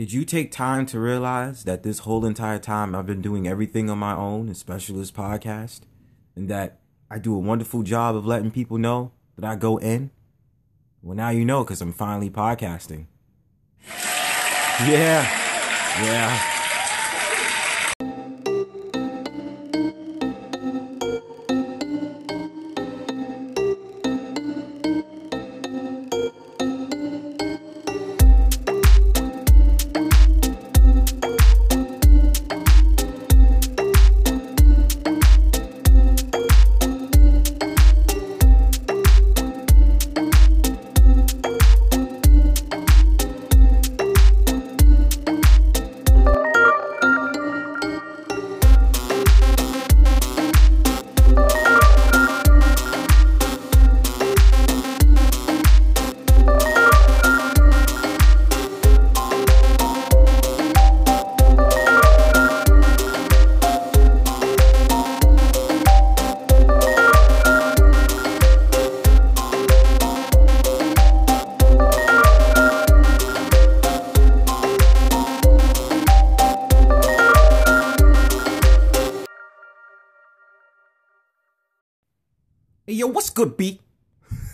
Did you take time to realize that this whole entire time I've been doing everything on my own, especially this podcast, and that I do a wonderful job of letting people know that I go in? Well, now you know because I'm finally podcasting. Yeah, yeah. Hey, yo, what's good, B?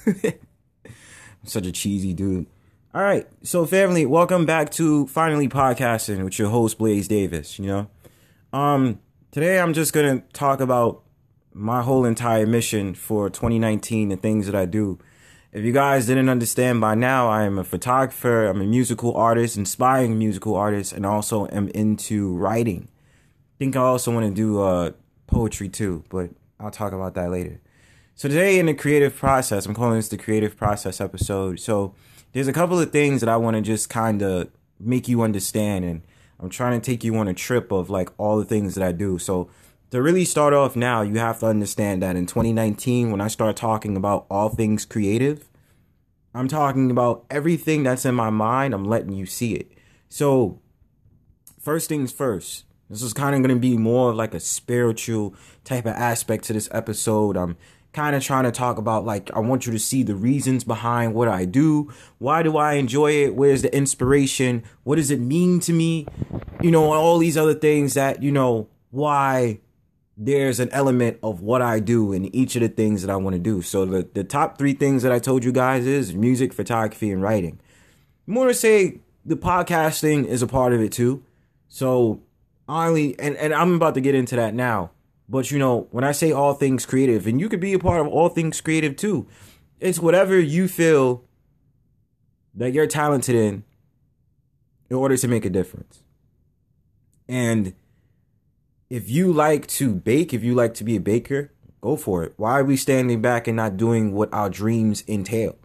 I'm such a cheesy dude. All right, so family, welcome back to finally podcasting with your host Blaze Davis. You know, um, today I'm just gonna talk about my whole entire mission for 2019 and things that I do. If you guys didn't understand by now, I am a photographer, I'm a musical artist, inspiring musical artist, and also am into writing. I think I also want to do uh, poetry too, but I'll talk about that later. So today in the creative process, I'm calling this the creative process episode. So there's a couple of things that I want to just kind of make you understand and I'm trying to take you on a trip of like all the things that I do. So to really start off now, you have to understand that in 2019 when I start talking about all things creative, I'm talking about everything that's in my mind, I'm letting you see it. So first things first, this is kind of going to be more of like a spiritual type of aspect to this episode. I'm kind of trying to talk about like I want you to see the reasons behind what I do. Why do I enjoy it? Where's the inspiration? What does it mean to me? You know, all these other things that, you know, why there's an element of what I do in each of the things that I want to do. So the, the top three things that I told you guys is music, photography, and writing. Going to say the podcasting is a part of it too. So only and, and I'm about to get into that now. But you know, when I say all things creative, and you could be a part of all things creative too, it's whatever you feel that you're talented in in order to make a difference. And if you like to bake, if you like to be a baker, go for it. Why are we standing back and not doing what our dreams entail?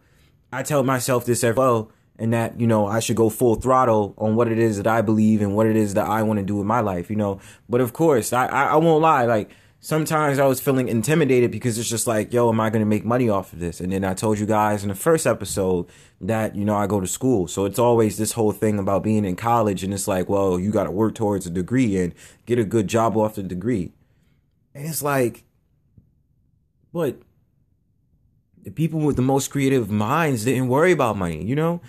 I tell myself this as well and that you know I should go full throttle on what it is that I believe and what it is that I want to do with my life, you know. But of course, I, I I won't lie, like sometimes I was feeling intimidated because it's just like, yo, am I going to make money off of this? And then I told you guys in the first episode that, you know, I go to school. So it's always this whole thing about being in college. And it's like, well, you got to work towards a degree and get a good job off the degree. And it's like, but the people with the most creative minds didn't worry about money, you know?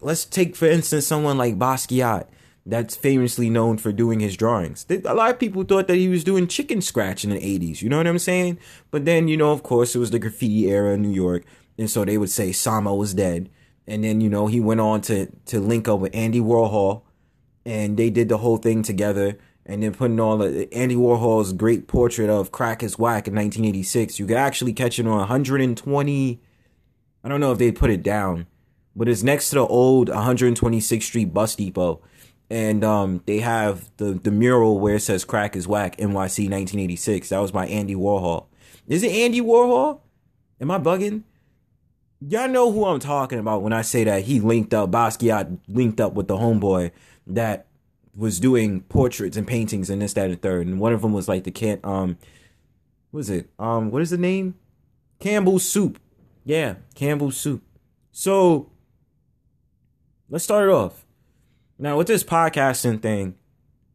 Let's take, for instance, someone like Basquiat that's famously known for doing his drawings. A lot of people thought that he was doing chicken scratch in the 80s, you know what I'm saying? But then, you know, of course, it was the graffiti era in New York, and so they would say Samo was dead. And then, you know, he went on to, to link up with Andy Warhol, and they did the whole thing together. And then putting on the, Andy Warhol's great portrait of Crack is Whack in 1986. You could actually catch it on 120. I don't know if they put it down, but it's next to the old 126th Street bus depot and um, they have the the mural where it says "Crack is Whack" NYC 1986. That was by Andy Warhol. Is it Andy Warhol? Am I bugging? Y'all know who I'm talking about when I say that he linked up Basquiat linked up with the homeboy that was doing portraits and paintings and this, that, and third. And one of them was like the can um, what is it? Um, what is the name? Campbell's Soup. Yeah, Campbell's Soup. So let's start it off. Now with this podcasting thing,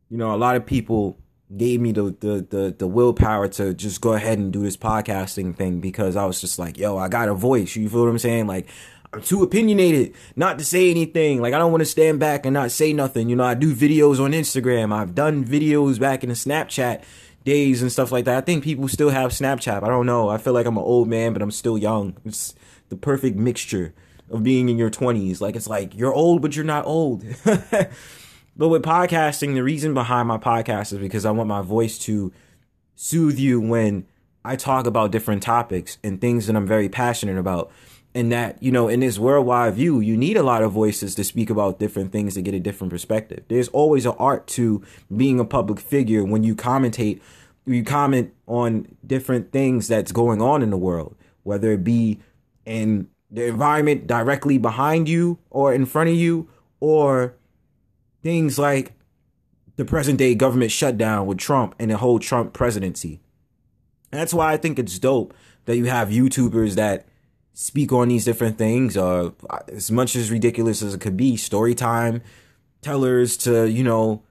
you know, a lot of people gave me the, the the the willpower to just go ahead and do this podcasting thing because I was just like, yo, I got a voice. You feel what I'm saying? Like I'm too opinionated not to say anything. Like I don't want to stand back and not say nothing. You know, I do videos on Instagram. I've done videos back in the Snapchat days and stuff like that. I think people still have Snapchat. I don't know. I feel like I'm an old man, but I'm still young. It's the perfect mixture of being in your 20s. Like it's like you're old, but you're not old. but with podcasting, the reason behind my podcast is because I want my voice to soothe you when I talk about different topics and things that I'm very passionate about. And that, you know, in this worldwide view, you need a lot of voices to speak about different things to get a different perspective. There's always an art to being a public figure when you commentate, you comment on different things that's going on in the world, whether it be in the environment directly behind you or in front of you, or things like the present day government shutdown with Trump and the whole Trump presidency. that's why I think it's dope that you have YouTubers that speak on these different things, uh, as much as ridiculous as it could be, story time tellers to, you know,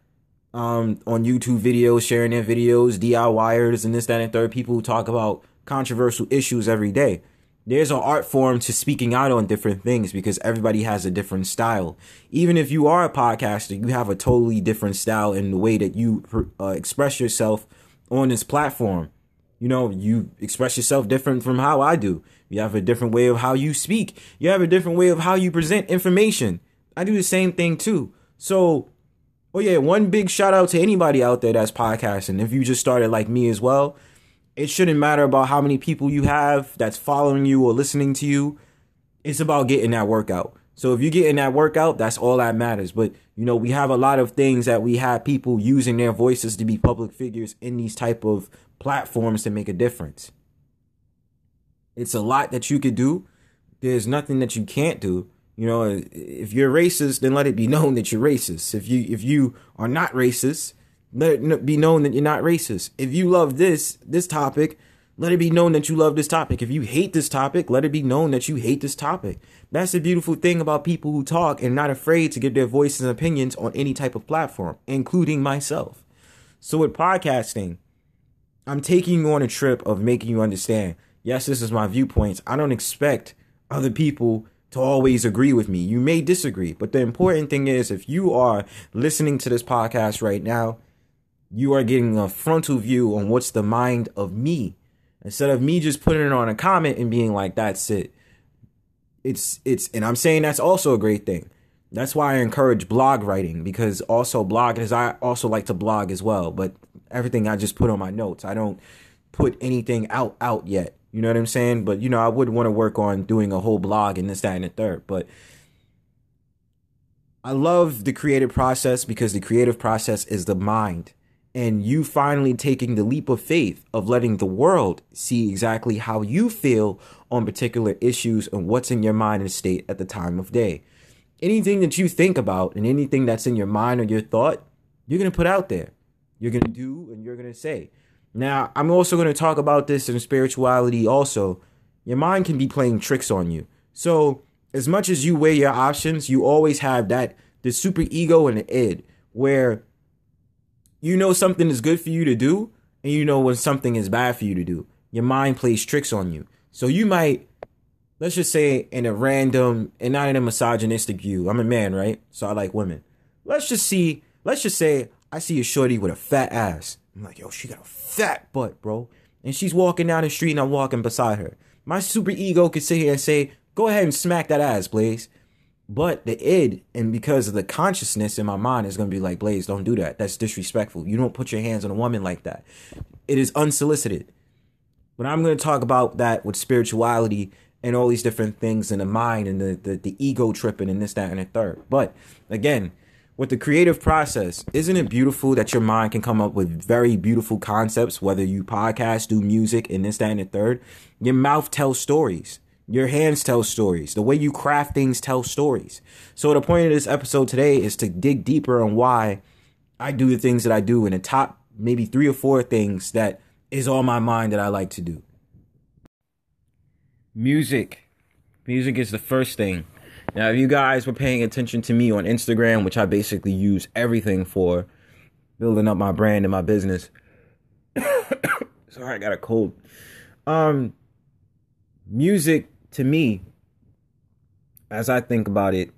um, on YouTube videos, sharing their videos, DIYers and this, that, and third, people who talk about controversial issues every day there's an art form to speaking out on different things because everybody has a different style. Even if you are a podcaster, you have a totally different style in the way that you uh, express yourself on this platform. You know, you express yourself different from how I do. You have a different way of how you speak. You have a different way of how you present information. I do the same thing too. So, oh yeah, one big shout out to anybody out there that's podcasting. If you just started like me as well, it shouldn't matter about how many people you have that's following you or listening to you. It's about getting that workout. So if you get in that workout, that's all that matters. But you know, we have a lot of things that we have people using their voices to be public figures in these type of platforms to make a difference. It's a lot that you could do. There's nothing that you can't do. You know, if you're racist, then let it be known that you're racist. If you if you are not racist, let it be known that you're not racist. If you love this this topic, let it be known that you love this topic. If you hate this topic, let it be known that you hate this topic. That's the beautiful thing about people who talk and not afraid to give their voices and opinions on any type of platform, including myself. So with podcasting, I'm taking you on a trip of making you understand. Yes, this is my viewpoints. I don't expect other people to always agree with me. You may disagree, but the important thing is if you are listening to this podcast right now you are getting a frontal view on what's the mind of me. Instead of me just putting it on a comment and being like that's it. It's it's and i'm saying that's also a great thing. That's why i encourage blog writing because also blog is i also like to blog as well but everything i just put on my notes. I don't put anything out out yet. You know what i'm saying? But you know i would want to work on doing a whole blog and this that and the third but i love the creative process because the creative process is the mind and you finally taking the leap of faith of letting the world see exactly how you feel on particular issues and what's in your mind and state at the time of day. Anything that you think about and anything that's in your mind or your thought, you're going to put out there. You're going to do and you're going to say. Now, I'm also going to talk about this in spirituality also. Your mind can be playing tricks on you. So, as much as you weigh your options, you always have that the super ego and the id where you know something is good for you to do, and you know when something is bad for you to do. Your mind plays tricks on you. So you might, let's just say, in a random and not in a misogynistic view. I'm a man, right? So I like women. Let's just see, let's just say I see a shorty with a fat ass. I'm like, yo, she got a fat butt, bro. And she's walking down the street and I'm walking beside her. My super ego could sit here and say, go ahead and smack that ass, Blaze. But the id, and because of the consciousness in my mind, is going to be like, Blaze, don't do that. That's disrespectful. You don't put your hands on a woman like that. It is unsolicited. But I'm going to talk about that with spirituality and all these different things in the mind and the, the, the ego tripping and this, that, and the third. But again, with the creative process, isn't it beautiful that your mind can come up with very beautiful concepts, whether you podcast, do music, and this, that, and the third? Your mouth tells stories. Your hands tell stories. The way you craft things tell stories. So the point of this episode today is to dig deeper on why I do the things that I do and the top maybe three or four things that is on my mind that I like to do. Music. Music is the first thing. Now, if you guys were paying attention to me on Instagram, which I basically use everything for, building up my brand and my business. Sorry, I got a cold. Um, music to me as I think about it,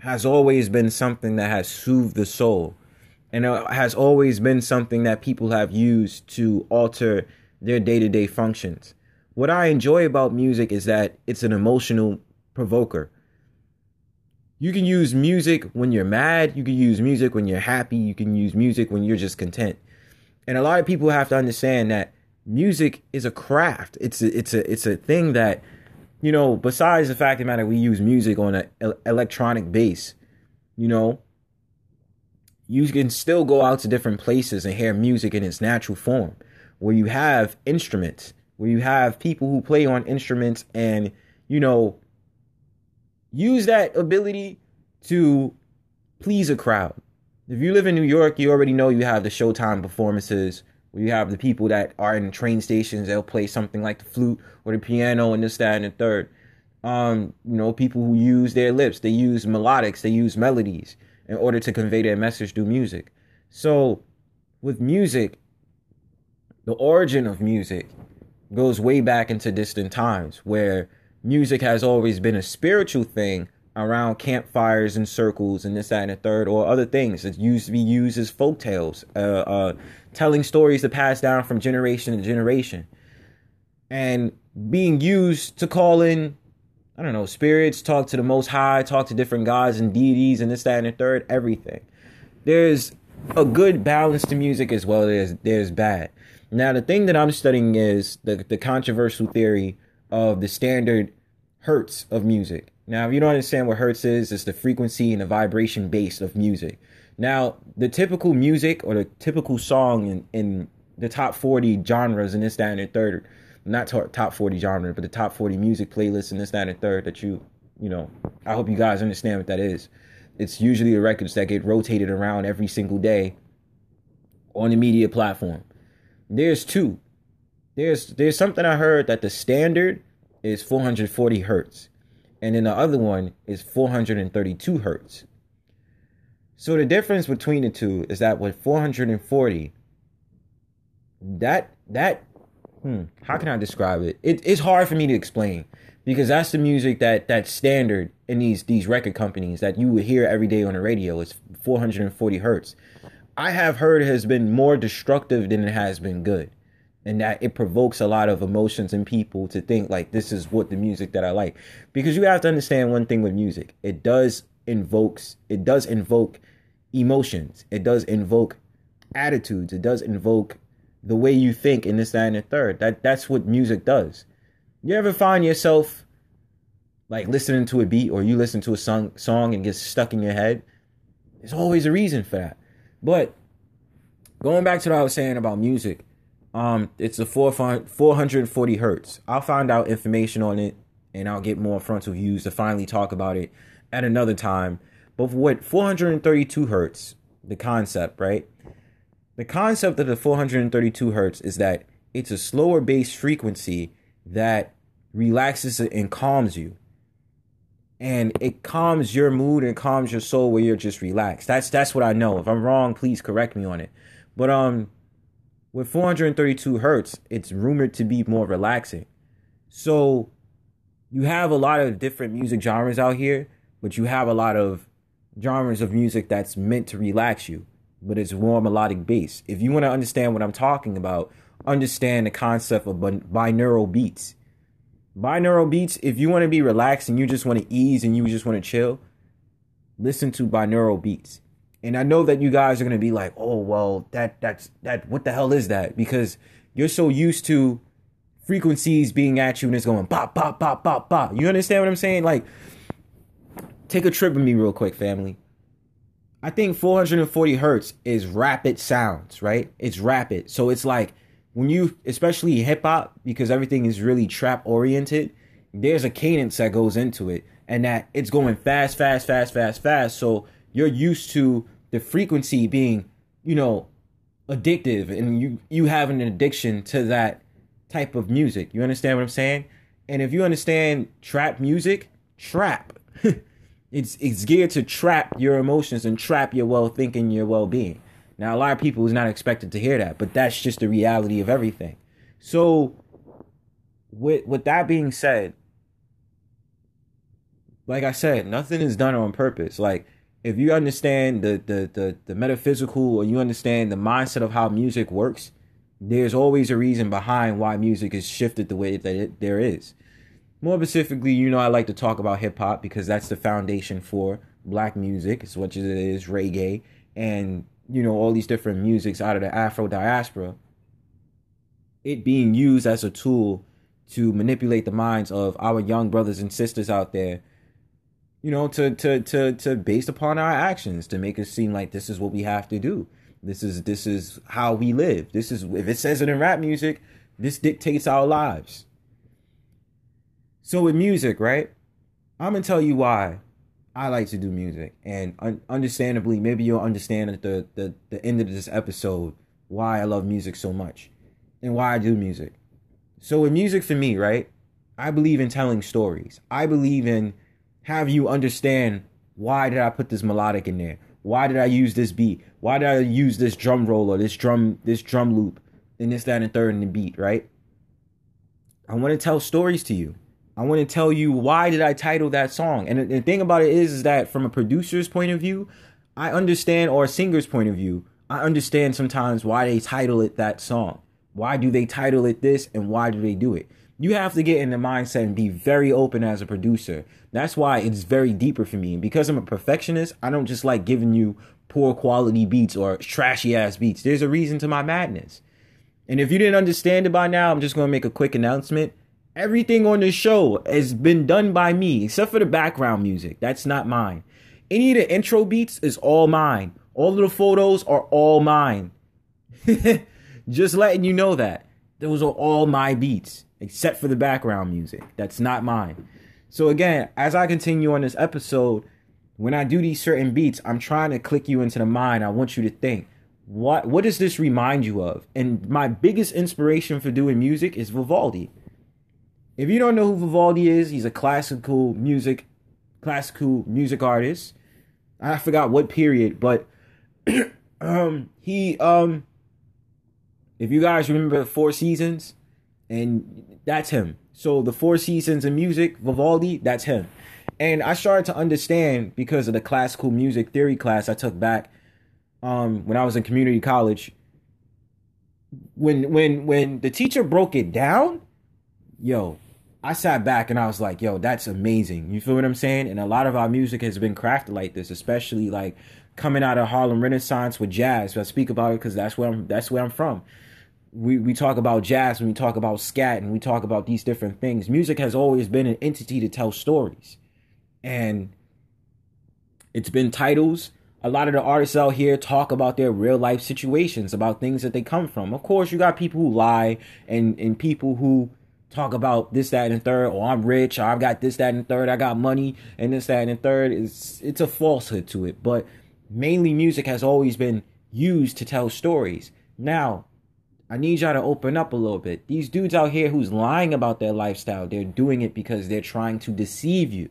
has always been something that has soothed the soul. And it has always been something that people have used to alter their day to day functions. What I enjoy about music is that it's an emotional provoker. You can use music when you're mad, you can use music when you're happy, you can use music when you're just content. And a lot of people have to understand that music is a craft. It's a, it's a it's a thing that you know, besides the fact the matter we use music on an electronic base, you know, you can still go out to different places and hear music in its natural form where you have instruments, where you have people who play on instruments and, you know, use that ability to please a crowd. If you live in New York, you already know you have the Showtime performances where you have the people that are in train stations, they'll play something like the flute or the piano and this, that, and the third. Um, you know, people who use their lips, they use melodics, they use melodies in order to convey their message through music. So, with music, the origin of music goes way back into distant times where music has always been a spiritual thing around campfires and circles and this, that, and the third, or other things. It used to be used as folk tales, uh, uh, telling stories to pass down from generation to generation, and being used to call in, I don't know, spirits, talk to the Most High, talk to different gods and deities, and this, that, and the third, everything. There's a good balance to music as well as there's bad. Now, the thing that I'm studying is the, the controversial theory of the standard hertz of music. Now, if you don't understand what hertz is, it's the frequency and the vibration base of music. Now, the typical music or the typical song in, in the top 40 genres in this, that, and the third, not top 40 genre, but the top 40 music playlists in this, that, and the third that you, you know, I hope you guys understand what that is. It's usually the records that get rotated around every single day on the media platform. There's two. There's there's something I heard that the standard is 440 hertz and then the other one is 432 hertz. So the difference between the two is that with 440, that that hmm, how can I describe it? it? It's hard for me to explain because that's the music that that's standard in these these record companies that you would hear every day on the radio. It's 440 hertz. I have heard has been more destructive than it has been good and that it provokes a lot of emotions in people to think like this is what the music that I like because you have to understand one thing with music it does invokes it does invoke emotions. It does invoke attitudes. It does invoke the way you think in this that and the third. That that's what music does. You ever find yourself like listening to a beat or you listen to a song song and gets stuck in your head? There's always a reason for that. But going back to what I was saying about music um, it's a 440 hertz. I'll find out information on it and I'll get more frontal views to finally talk about it at another time. But what 432 hertz, the concept, right? The concept of the 432 hertz is that it's a slower bass frequency that relaxes and calms you. And it calms your mood and calms your soul where you're just relaxed. That's that's what I know. If I'm wrong, please correct me on it. But um with 432 hertz, it's rumored to be more relaxing. So you have a lot of different music genres out here, but you have a lot of genres of music that's meant to relax you, but it's more melodic bass. If you want to understand what I'm talking about, understand the concept of binaural beats. Binaural beats, if you want to be relaxed and you just want to ease and you just want to chill, listen to binaural beats. And I know that you guys are gonna be like, oh well, that that's that what the hell is that? Because you're so used to frequencies being at you and it's going pop, pop, pop, pop, pop. You understand what I'm saying? Like, take a trip with me real quick, family. I think 440 hertz is rapid sounds, right? It's rapid. So it's like when you, especially hip hop, because everything is really trap oriented, there's a cadence that goes into it and that it's going fast, fast, fast, fast, fast. So you're used to the frequency being, you know, addictive and you you have an addiction to that type of music. You understand what I'm saying? And if you understand trap music, trap. it's it's geared to trap your emotions and trap your well thinking, your well being. Now a lot of people is not expected to hear that, but that's just the reality of everything. So with with that being said, like I said, nothing is done on purpose. Like if you understand the the the, the metaphysical or you understand the mindset of how music works, there's always a reason behind why music is shifted the way that it, there is. More specifically, you know, I like to talk about hip hop because that's the foundation for black music, as much as it is reggae and you know all these different musics out of the Afro diaspora. It being used as a tool to manipulate the minds of our young brothers and sisters out there you know, to to to to based upon our actions to make us seem like this is what we have to do. This is this is how we live. This is if it says it in rap music, this dictates our lives. So with music, right? I'm gonna tell you why I like to do music, and un- understandably, maybe you'll understand at the, the the end of this episode why I love music so much and why I do music. So with music for me, right? I believe in telling stories. I believe in have you understand why did I put this melodic in there? Why did I use this beat? Why did I use this drum roll or this drum this drum loop and this that and third in the beat, right? I want to tell stories to you. I want to tell you why did I title that song. And the thing about it is, is that from a producer's point of view, I understand, or a singer's point of view, I understand sometimes why they title it that song. Why do they title it this and why do they do it? You have to get in the mindset and be very open as a producer. That's why it's very deeper for me. And because I'm a perfectionist, I don't just like giving you poor quality beats or trashy ass beats. There's a reason to my madness. And if you didn't understand it by now, I'm just going to make a quick announcement. Everything on the show has been done by me, except for the background music. That's not mine. Any of the intro beats is all mine. All of the photos are all mine. just letting you know that. Those are all my beats except for the background music. That's not mine. So again, as I continue on this episode, when I do these certain beats, I'm trying to click you into the mind. I want you to think, what what does this remind you of? And my biggest inspiration for doing music is Vivaldi. If you don't know who Vivaldi is, he's a classical music classical music artist. I forgot what period, but um he um if you guys remember the Four Seasons, and that's him. So the Four Seasons of music, Vivaldi, that's him. And I started to understand because of the classical music theory class I took back um, when I was in community college. When when when the teacher broke it down, yo, I sat back and I was like, yo, that's amazing. You feel what I'm saying? And a lot of our music has been crafted like this, especially like coming out of Harlem Renaissance with jazz. I speak about it because that's where I'm that's where I'm from we, we talk about jazz and we talk about scat and we talk about these different things. Music has always been an entity to tell stories. And it's been titles. A lot of the artists out here talk about their real life situations, about things that they come from. Of course, you got people who lie and, and people who talk about this, that, and third, or I'm rich, or I've got this, that, and third, I got money, and this, that, and third. It's it's a falsehood to it. But mainly music has always been used to tell stories. Now, I need y'all to open up a little bit. These dudes out here who's lying about their lifestyle, they're doing it because they're trying to deceive you.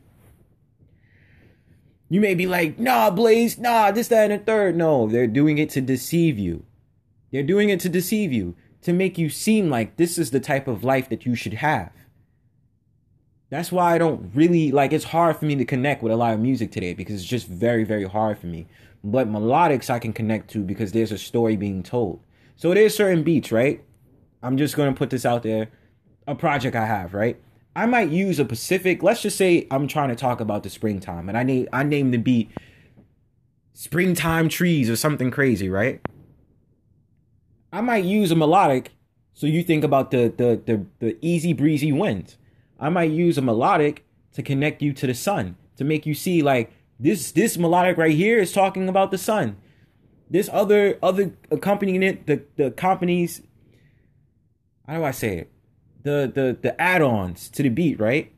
You may be like, nah, Blaze, nah, this, that, and the third. No, they're doing it to deceive you. They're doing it to deceive you, to make you seem like this is the type of life that you should have. That's why I don't really like it's hard for me to connect with a lot of music today because it's just very, very hard for me. But melodics I can connect to because there's a story being told. So there's certain beats, right? I'm just gonna put this out there. A project I have, right? I might use a Pacific. Let's just say I'm trying to talk about the springtime, and I name I name the beat "Springtime Trees" or something crazy, right? I might use a melodic, so you think about the the the, the easy breezy wind. I might use a melodic to connect you to the sun, to make you see like this this melodic right here is talking about the sun this other other accompanying it, the the companies. How do I say it? The the the add-ons to the beat, right?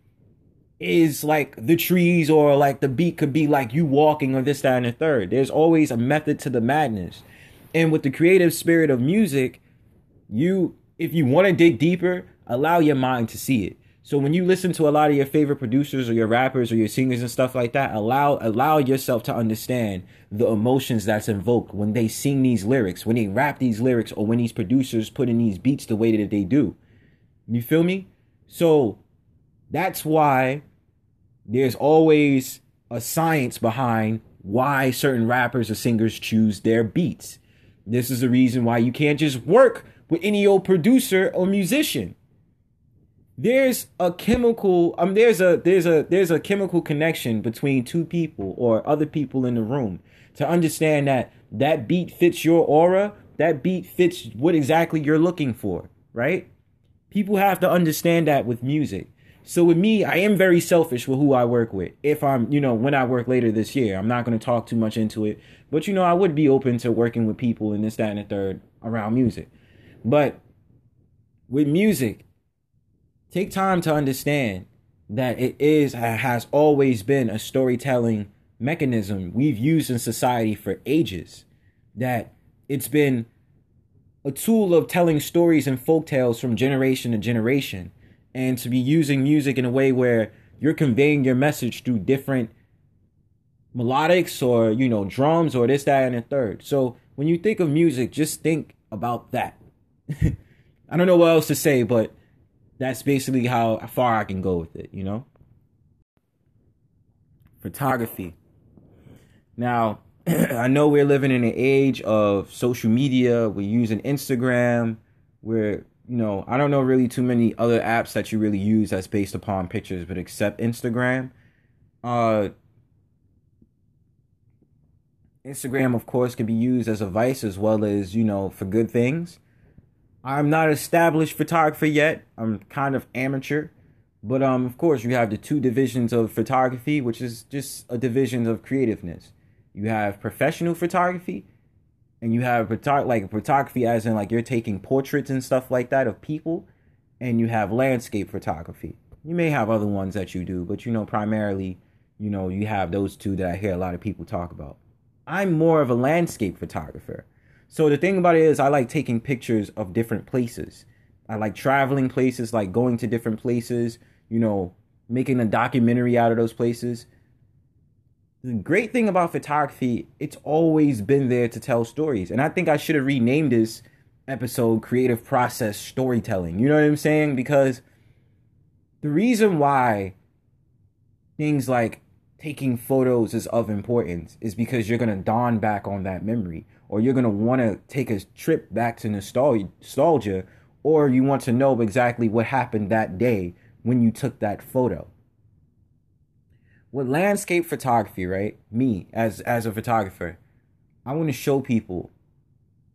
Is like the trees or like the beat could be like you walking or this, that, and the third. There's always a method to the madness. And with the creative spirit of music, you if you want to dig deeper, allow your mind to see it. So when you listen to a lot of your favorite producers or your rappers or your singers and stuff like that, allow allow yourself to understand the emotions that's invoked when they sing these lyrics, when they rap these lyrics, or when these producers put in these beats the way that they do. You feel me? So that's why there's always a science behind why certain rappers or singers choose their beats. This is the reason why you can't just work with any old producer or musician. There's a chemical um there's a there's a there's a chemical connection between two people or other people in the room to understand that that beat fits your aura, that beat fits what exactly you're looking for, right? People have to understand that with music. So with me, I am very selfish with who I work with. If I'm, you know, when I work later this year, I'm not going to talk too much into it. But, you know, I would be open to working with people in this, that, and the third around music. But with music, take time to understand that it is, has always been a storytelling mechanism we've used in society for ages. That it's been a tool of telling stories and folk tales from generation to generation and to be using music in a way where you're conveying your message through different melodics or you know drums or this that and the third. So when you think of music just think about that. I don't know what else to say but that's basically how far i can go with it you know? Photography. Now i know we're living in an age of social media. We're using instagram. We're you know, I don't know really too many other apps that you really use that's based upon pictures, but except Instagram. Uh Instagram, of course, can be used as a vice as well as, you know, for good things. I'm not established photographer yet. I'm kind of amateur. But um of course you have the two divisions of photography, which is just a division of creativeness. You have professional photography and you have photog- like photography as in like you're taking portraits and stuff like that of people and you have landscape photography. You may have other ones that you do but you know primarily you know you have those two that i hear a lot of people talk about. I'm more of a landscape photographer. So the thing about it is i like taking pictures of different places. I like traveling places like going to different places you know making a documentary out of those places the great thing about photography, it's always been there to tell stories. And I think I should have renamed this episode Creative Process Storytelling. You know what I'm saying? Because the reason why things like taking photos is of importance is because you're going to dawn back on that memory or you're going to want to take a trip back to nostalgia or you want to know exactly what happened that day when you took that photo with landscape photography, right? Me as as a photographer, I want to show people.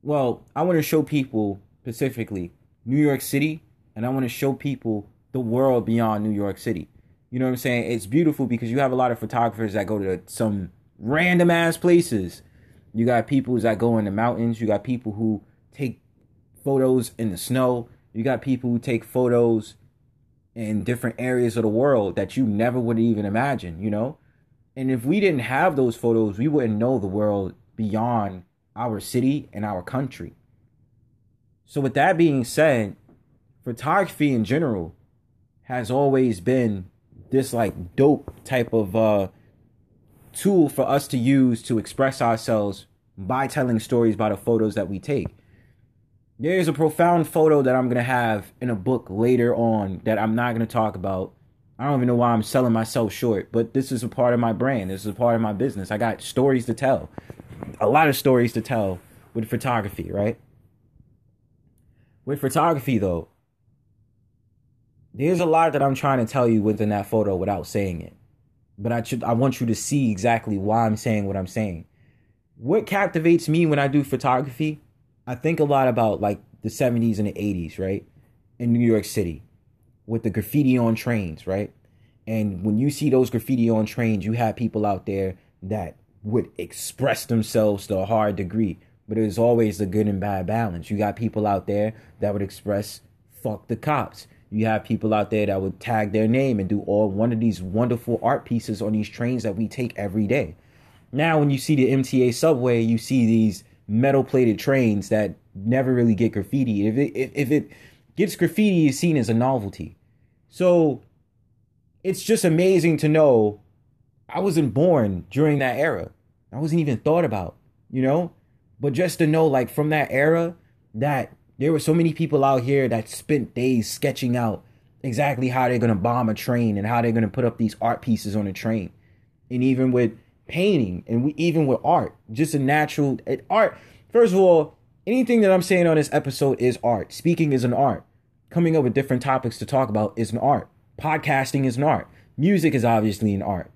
Well, I want to show people specifically New York City, and I want to show people the world beyond New York City. You know what I'm saying? It's beautiful because you have a lot of photographers that go to some random ass places. You got people that go in the mountains. You got people who take photos in the snow. You got people who take photos in different areas of the world that you never would even imagine, you know? And if we didn't have those photos, we wouldn't know the world beyond our city and our country. So, with that being said, photography in general has always been this like dope type of uh, tool for us to use to express ourselves by telling stories by the photos that we take there's a profound photo that I'm going to have in a book later on that I'm not going to talk about. I don't even know why I'm selling myself short, but this is a part of my brand. This is a part of my business. I got stories to tell. A lot of stories to tell with photography, right? With photography though, there's a lot that I'm trying to tell you within that photo without saying it. But I should I want you to see exactly why I'm saying what I'm saying. What captivates me when I do photography I think a lot about like the 70s and the 80s, right? In New York City with the graffiti on trains, right? And when you see those graffiti on trains, you have people out there that would express themselves to a hard degree. But there's always the good and bad balance. You got people out there that would express fuck the cops. You have people out there that would tag their name and do all one of these wonderful art pieces on these trains that we take every day. Now, when you see the MTA subway, you see these metal plated trains that never really get graffiti. If it if, it gets graffiti, is seen as a novelty. So it's just amazing to know I wasn't born during that era. I wasn't even thought about, you know? But just to know like from that era that there were so many people out here that spent days sketching out exactly how they're to bomb a train and how they're to put up these art pieces on a train. And even with painting and we, even with art, just a natural art. First of all, anything that I'm saying on this episode is art. Speaking is an art. Coming up with different topics to talk about is an art. Podcasting is an art. Music is obviously an art.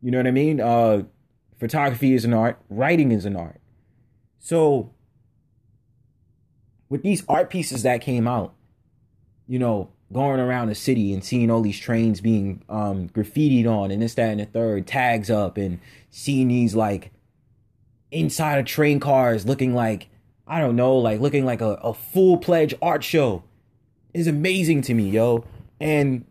You know what I mean? Uh, photography is an art. Writing is an art. So, with these art pieces that came out, you know, going around the city and seeing all these trains being um, graffitied on and this, that, and the third, tags up, and seeing these like inside of train cars looking like, I don't know, like looking like a, a full pledged art show is amazing to me, yo. And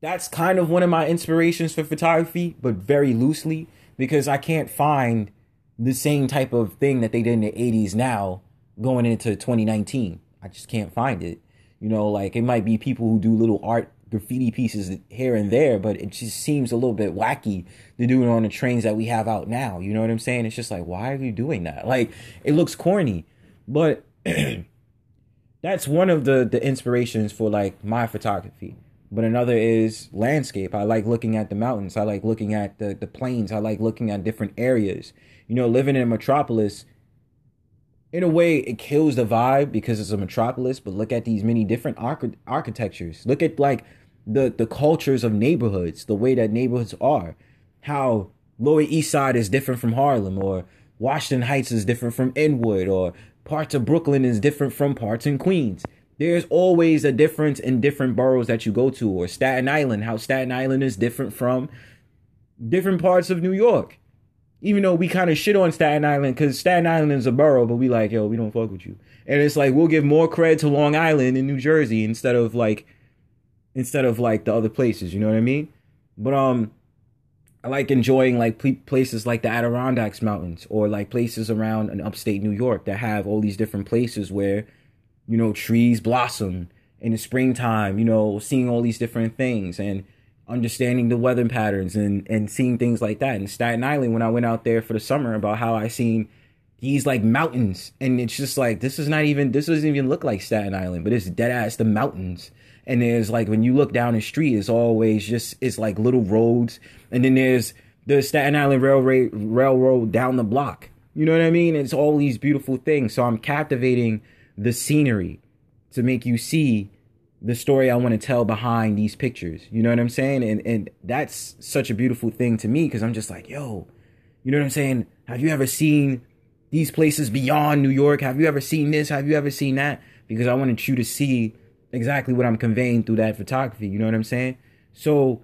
that's kind of one of my inspirations for photography, but very loosely because I can't find the same type of thing that they did in the 80s now going into 2019. I just can't find it. You know, like it might be people who do little art graffiti pieces here and there, but it just seems a little bit wacky to do it on the trains that we have out now. You know what I'm saying? It's just like, why are you doing that? Like, it looks corny, but that's one of the the inspirations for like my photography. But another is landscape. I like looking at the mountains. I like looking at the the plains. I like looking at different areas. You know, living in a metropolis, in a way it kills the vibe because it's a metropolis but look at these many different arch- architectures. Look at like the the cultures of neighborhoods the way that neighborhoods are. How lower east side is different from harlem or washington heights is different from inwood or parts of brooklyn is different from parts in queens. There's always a difference in different boroughs that you go to or staten island how staten island is different from different parts of new york even though we kind of shit on Staten Island because Staten Island is a borough, but we like, yo, we don't fuck with you. And it's like we'll give more credit to Long Island in New Jersey instead of like instead of like the other places. You know what I mean? But um, I like enjoying like places like the Adirondacks Mountains or like places around in upstate New York that have all these different places where you know trees blossom in the springtime. You know, seeing all these different things and understanding the weather patterns and and seeing things like that. And Staten Island, when I went out there for the summer, about how I seen these like mountains, and it's just like this is not even this doesn't even look like Staten Island, but it's dead ass the mountains. And there's like when you look down the street, it's always just it's like little roads, and then there's the Staten Island Railroad Railroad down the block. You know what I mean? It's all these beautiful things. So I'm captivating the scenery to make you see the story I want to tell behind these pictures. You know what I'm saying? And and that's such a beautiful thing to me because I'm just like, yo, you know what I'm saying? Have you ever seen these places beyond New York? Have you ever seen this? Have you ever seen that? Because I wanted you to see exactly what I'm conveying through that photography. You know what I'm saying? So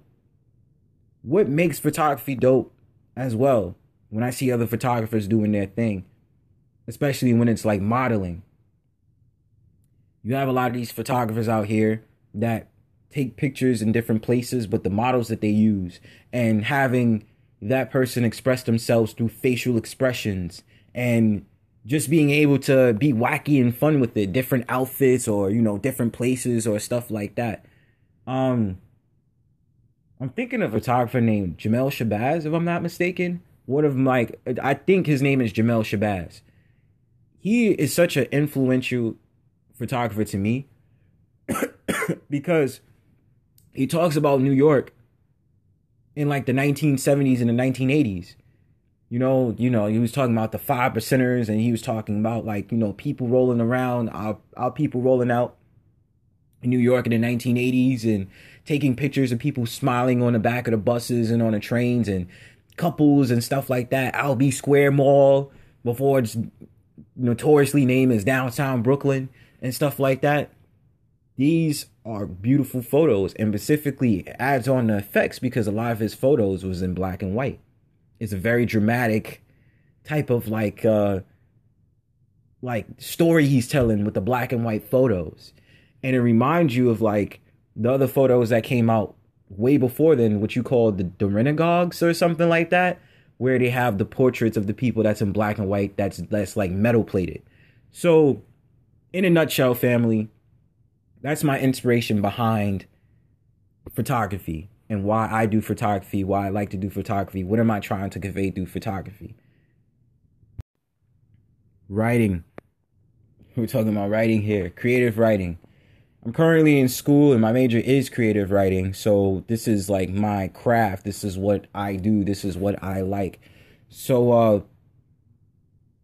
what makes photography dope as well when I see other photographers doing their thing, especially when it's like modeling you have a lot of these photographers out here that take pictures in different places, but the models that they use and having that person express themselves through facial expressions and just being able to be wacky and fun with it, different outfits or you know different places or stuff like that. Um, I'm thinking of a photographer named Jamel Shabazz, if I'm not mistaken. One of my, I think his name is Jamel Shabazz. He is such an influential photographer to me because he talks about New York in like the 1970s and the 1980s. You know, you know, he was talking about the five percenters and he was talking about like, you know, people rolling around, our, our people rolling out in New York in the 1980s and taking pictures of people smiling on the back of the buses and on the trains and couples and stuff like that. Albee Square Mall before it's notoriously named as downtown Brooklyn and stuff like that. These are beautiful photos and specifically adds on the effects because a lot of his photos was in black and white. It's a very dramatic type of like uh like story he's telling with the black and white photos. And it reminds you of like the other photos that came out way before then, what you call the, the or something like that, where they have the portraits of the people that's in black and white that's that's like metal plated. So in a nutshell, family, that's my inspiration behind photography and why I do photography, why I like to do photography. What am I trying to convey through photography? Writing. We're talking about writing here, creative writing. I'm currently in school and my major is creative writing. So this is like my craft. This is what I do. This is what I like. So uh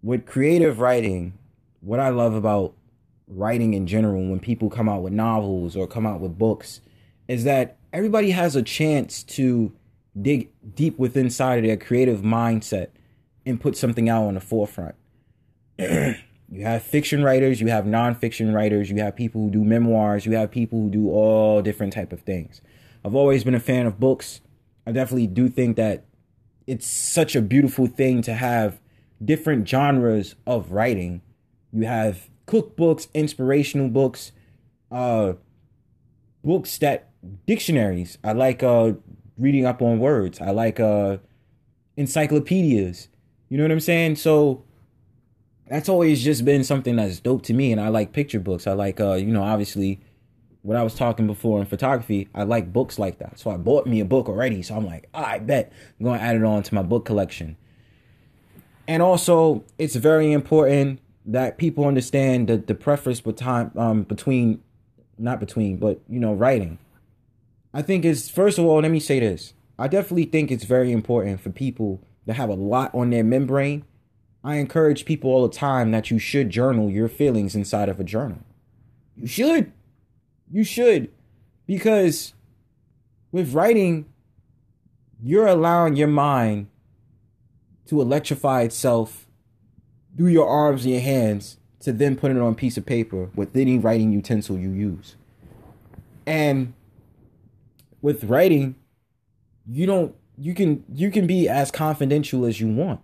with creative writing, what I love about writing in general when people come out with novels or come out with books is that everybody has a chance to dig deep within inside of their creative mindset and put something out on the forefront. you have fiction writers, you have nonfiction writers, you have people who do memoirs, you have people who do all different type of things. I've always been a fan of books. I definitely do think that it's such a beautiful thing to have different genres of writing. You have cookbooks, inspirational books, uh books that dictionaries. I like uh reading up on words. I like uh encyclopedias. You know what I'm saying? So that's always just been something that's dope to me and I like picture books. I like uh you know obviously what I was talking before in photography, I like books like that. So I bought me a book already. So I'm like, oh, I bet I'm going to add it on to my book collection. And also, it's very important that people understand the, the preference between, um, between, not between, but, you know, writing. I think it's, first of all, let me say this. I definitely think it's very important for people that have a lot on their membrane. I encourage people all the time that you should journal your feelings inside of a journal. You should. You should. Because with writing, you're allowing your mind to electrify itself through your arms and your hands to then put it on a piece of paper with any writing utensil you use. And with writing, you don't you can you can be as confidential as you want.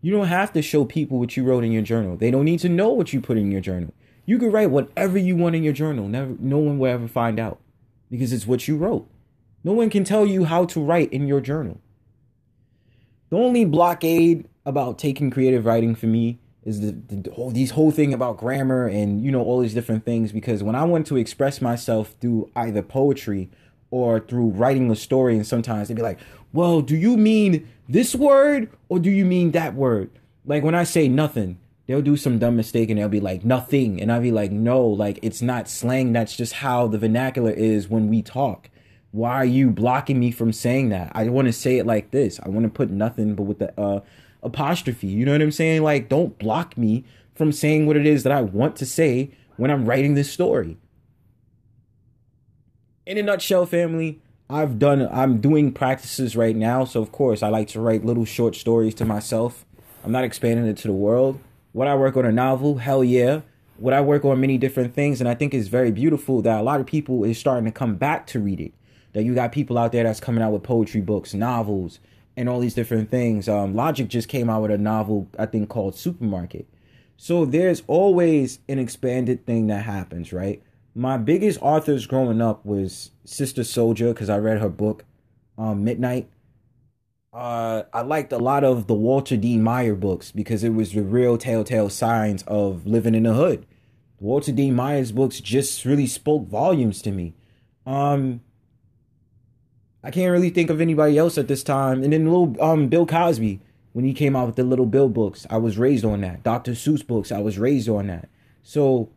You don't have to show people what you wrote in your journal. They don't need to know what you put in your journal. You can write whatever you want in your journal. Never, no one will ever find out because it's what you wrote. No one can tell you how to write in your journal. The only blockade about taking creative writing for me is the, the whole these whole thing about grammar and you know all these different things because when I want to express myself through either poetry or through writing a story and sometimes they'd be like, "Well, do you mean this word or do you mean that word?" Like when I say nothing, they'll do some dumb mistake and they'll be like nothing. And i'll be like no like it's not slang. That's just how the vernacular is when we talk. Why are you blocking me from saying that? I want to say it like this. I want to put nothing but with the uh apostrophe you know what i'm saying like don't block me from saying what it is that i want to say when i'm writing this story in a nutshell family i've done i'm doing practices right now so of course i like to write little short stories to myself i'm not expanding it to the world would I work on a novel? Hell yeah. Would I work on many different things? And I think it's very beautiful that a lot of people is starting to come back to read it. That you got people out there that's coming out with poetry books, novels, and all these different things. Um, Logic just came out with a novel, I think, called Supermarket. So there's always an expanded thing that happens, right? My biggest authors growing up was Sister Souljah because I read her book, um, Midnight uh, I liked a lot of the Walter D. Meyer books because it was the real telltale signs of living in the hood. Walter D. Meyer's books just really spoke volumes to me. Um, I can't really think of anybody else at this time. And then little um Bill Cosby when he came out with the Little Bill books, I was raised on that. Dr. Seuss books, I was raised on that. So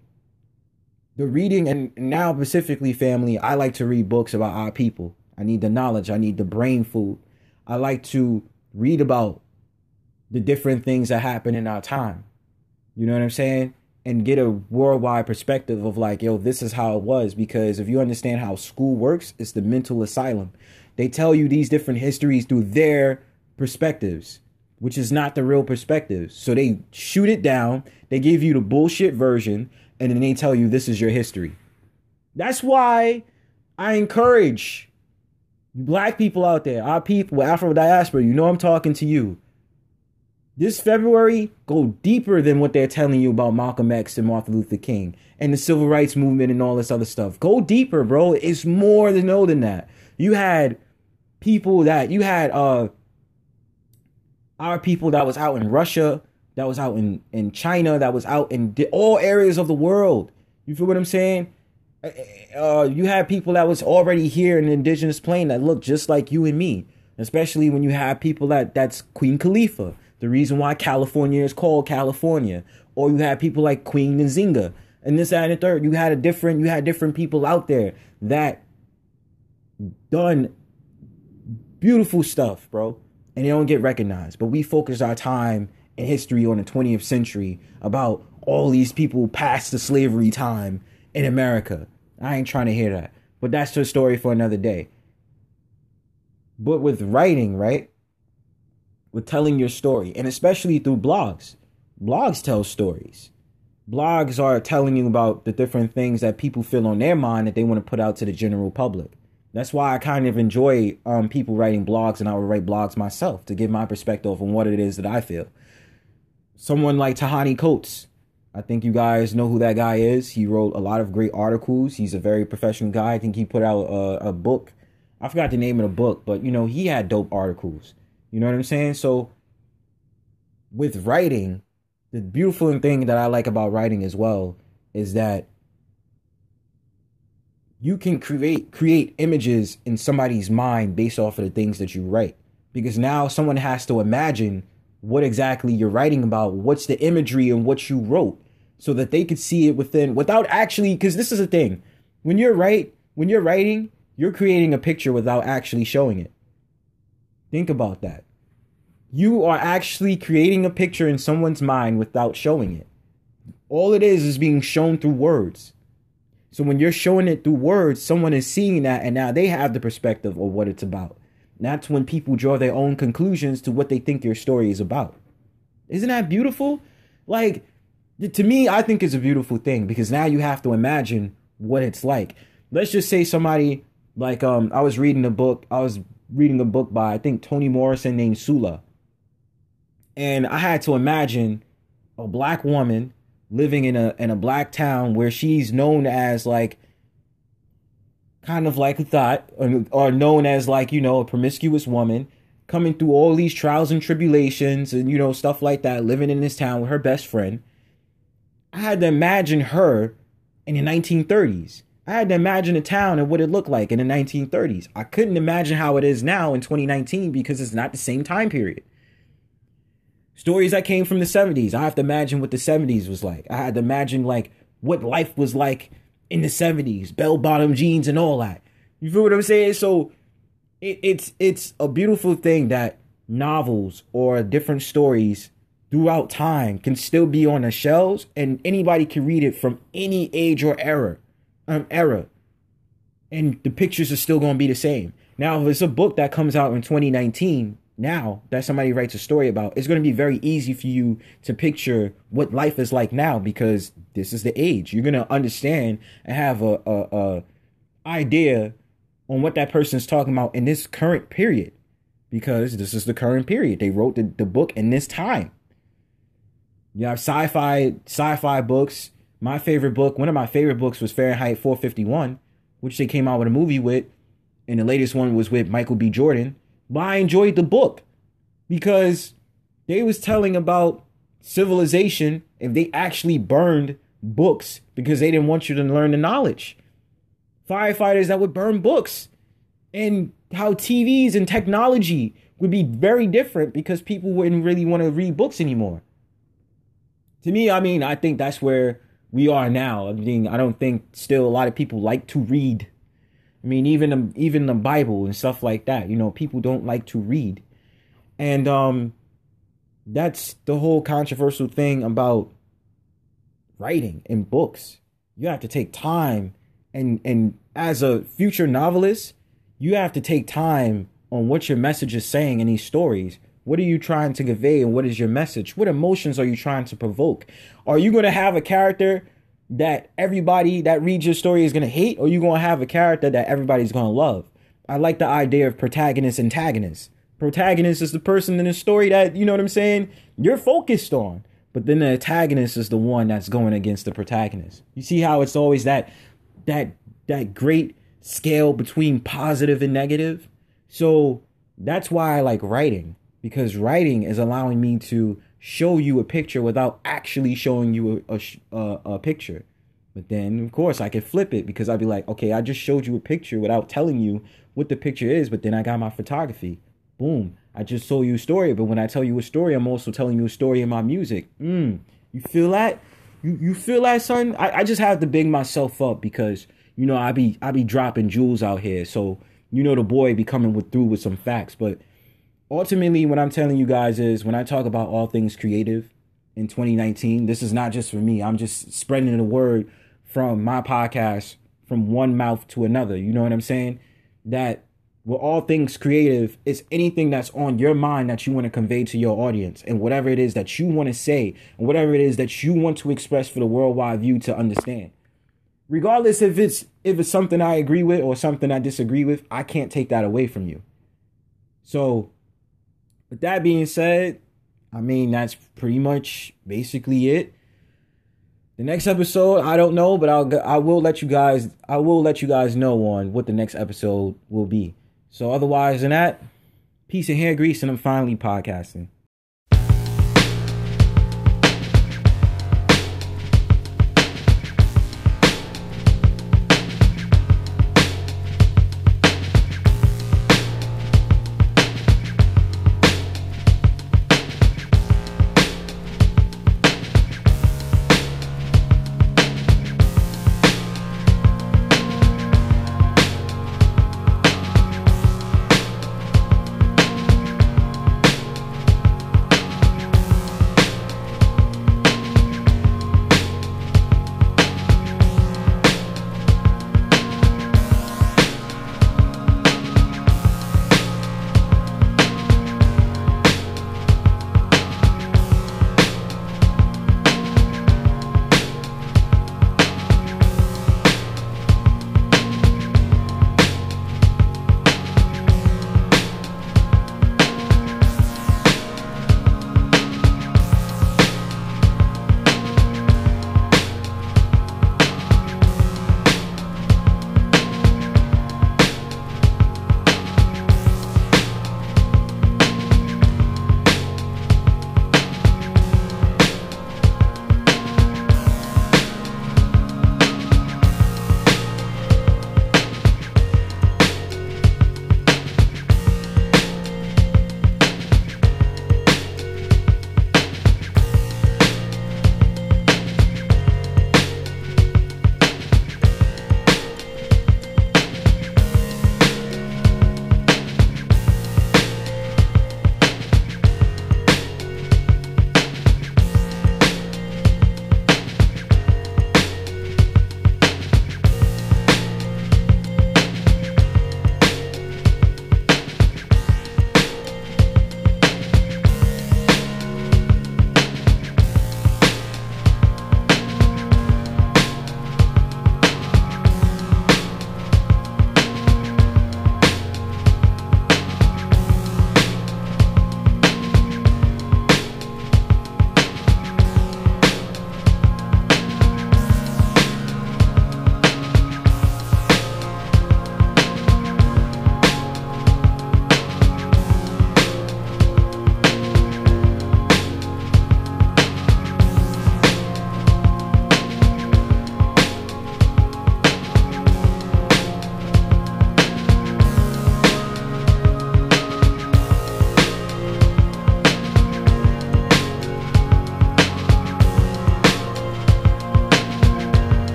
the reading and now specifically family, I like to read books about our people. I need the knowledge. I need the brain food. I like to read about the different things that happen in our time. You know what I'm saying? And get a worldwide perspective of like, yo, this is how it was. Because if you understand how school works, it's the mental asylum. They tell you these different histories through their perspectives, which is not the real perspective. So they shoot it down, they give you the bullshit version, and then they tell you this is your history. That's why I encourage you black people out there, our people, Afro diaspora, you know I'm talking to you. This February, go deeper than what they're telling you about Malcolm X and Martin Luther King and the civil rights movement and all this other stuff. Go deeper, bro. It's more to know than that. You had people that you had uh our people that was out in Russia, that was out in in China, that was out in all areas of the world. You feel what I'm saying? uh, you have people that was already here in the indigenous plane that look just like you and me. Especially when you have people that that's Queen Calafia, the reason why California is called California, or you had people like Queen Nzinga, and this, that, and the third. You had a different, you had different people out there that done beautiful stuff, bro, and they don't get recognized. But we focus our time in history on the 20th century about all these people past the slavery time in America. I ain't trying to hear that. But that's the story for another day. But with writing, right? With telling your story, and especially through blogs, blogs tell stories. Blogs are telling you about the different things that people feel on their mind that they want to put out to the general public. That's why I kind of enjoy um, people writing blogs, and I would write blogs myself to give my perspective on what it is that I feel. Someone like Ta-Nehisi Coates, I think you guys know who that guy is. He wrote a lot of great articles. He's a very professional guy. I think he put out a, a book. I forgot the name of the book, but you know, he had dope articles. You know what I'm saying? So with writing, the beautiful thing that I like about writing as well is that you can create create images in somebody's mind based off of the things that you write. Because now someone has to imagine what exactly you're writing about what's the imagery and what you wrote so that they could see it within without actually because this is a thing. When you're right when you're writing you're creating a picture without actually showing it. Think about that you are actually creating a picture in someone's mind without showing it. All it is is being shown through words. So when you're showing it through words someone is seeing that and now they have the perspective of what it's about. That's when people draw their own conclusions to what they think your story is about. Isn't that beautiful? Like to me, I think it's a beautiful thing because now you have to imagine what it's like. Let's just say somebody like um I was reading a book, I was reading a book by I think Toni Morrison named Sula. And I had to imagine a black woman living in a in a black town where she's known as like kind of like a thought or known as like, you know, a promiscuous woman coming through all these trials and tribulations and you know stuff like that living in this town with her best friend I had to imagine her in the 1930s. I had to imagine a town and what it looked like in the 1930s. I couldn't imagine how it is now in 2019 because it's not the same time period. Stories that came from the 70s, I have to imagine what the 70s was like. I had to imagine like what life was like in the 70s, bell bottom jeans and all that. You feel what I'm saying? So it, it's it's a beautiful thing that novels or different stories throughout time can still be on the shelves and anybody can read it from any age or era um era and the pictures are still going to be the same now if it's a book that comes out in 2019 now that somebody writes a story about it's going to be very easy for you to picture what life is like now because this is the age you're going to understand and have a, a, a idea on what that person's talking about in this current period because this is the current period they wrote the, the book in this time you have sci-fi sci-fi books. My favorite book, one of my favorite books was Fahrenheit 451, which they came out with a movie with, and the latest one was with Michael B. Jordan. But I enjoyed the book because they was telling about civilization if they actually burned books because they didn't want you to learn the knowledge. Firefighters that would burn books and how TVs and technology would be very different because people wouldn't really want to read books anymore to me, I mean, I think that's where we are now. I mean, I don't think still a lot of people like to read. I mean, even the, even the Bible and stuff like that. You know, people don't like to read, and um, that's the whole controversial thing about writing in books. You have to take time, and and as a future novelist, you have to take time on what your message is saying in these stories what are you trying to convey and what is your message? What emotions are you trying to provoke? Are you going to have a character that everybody that reads your story is to hate or you to have a character that everybody's to love? I like the idea of protagonist antagonist. Protagonist is the person in the story that, you know what I'm saying, you're focused on. But then the antagonist is the one that's going against the protagonist. You see how it's always that that that great scale between positive and negative? So that's why I like writing because writing is allowing me to show you a picture without actually showing you a, a, a, picture. But then, of course, I could flip it because I'd be like, okay, I just showed you a picture without telling you what the picture is, but then I got my photography. Boom. I just told you a story, but when I tell you a story, I'm also telling you a story in my music. Mm, you feel that? You you feel that, son? I, I just have to big myself up because you know I be I be dropping jewels out here. So you know the boy be coming with through with some facts. But ultimately, what I'm telling you guys is when I talk about all things creative in 2019, this is not just for me. I'm just spreading the word from my podcast from one mouth to another. You know what I'm saying? That with all things creative, it's anything that's on your mind that you want to convey to your audience, and whatever it is that you want to say, and whatever it is that you want to express for the worldwide view to understand. Regardless if it's if it's something I agree with or something I disagree with, I can't take that away from you. So, with that being said, I mean that's pretty much basically it. The next episode, I don't know, but I'll I will let you guys I will let you guys know on what the next episode will be. So otherwise than that, peace and hair grease, and I'm finally podcasting.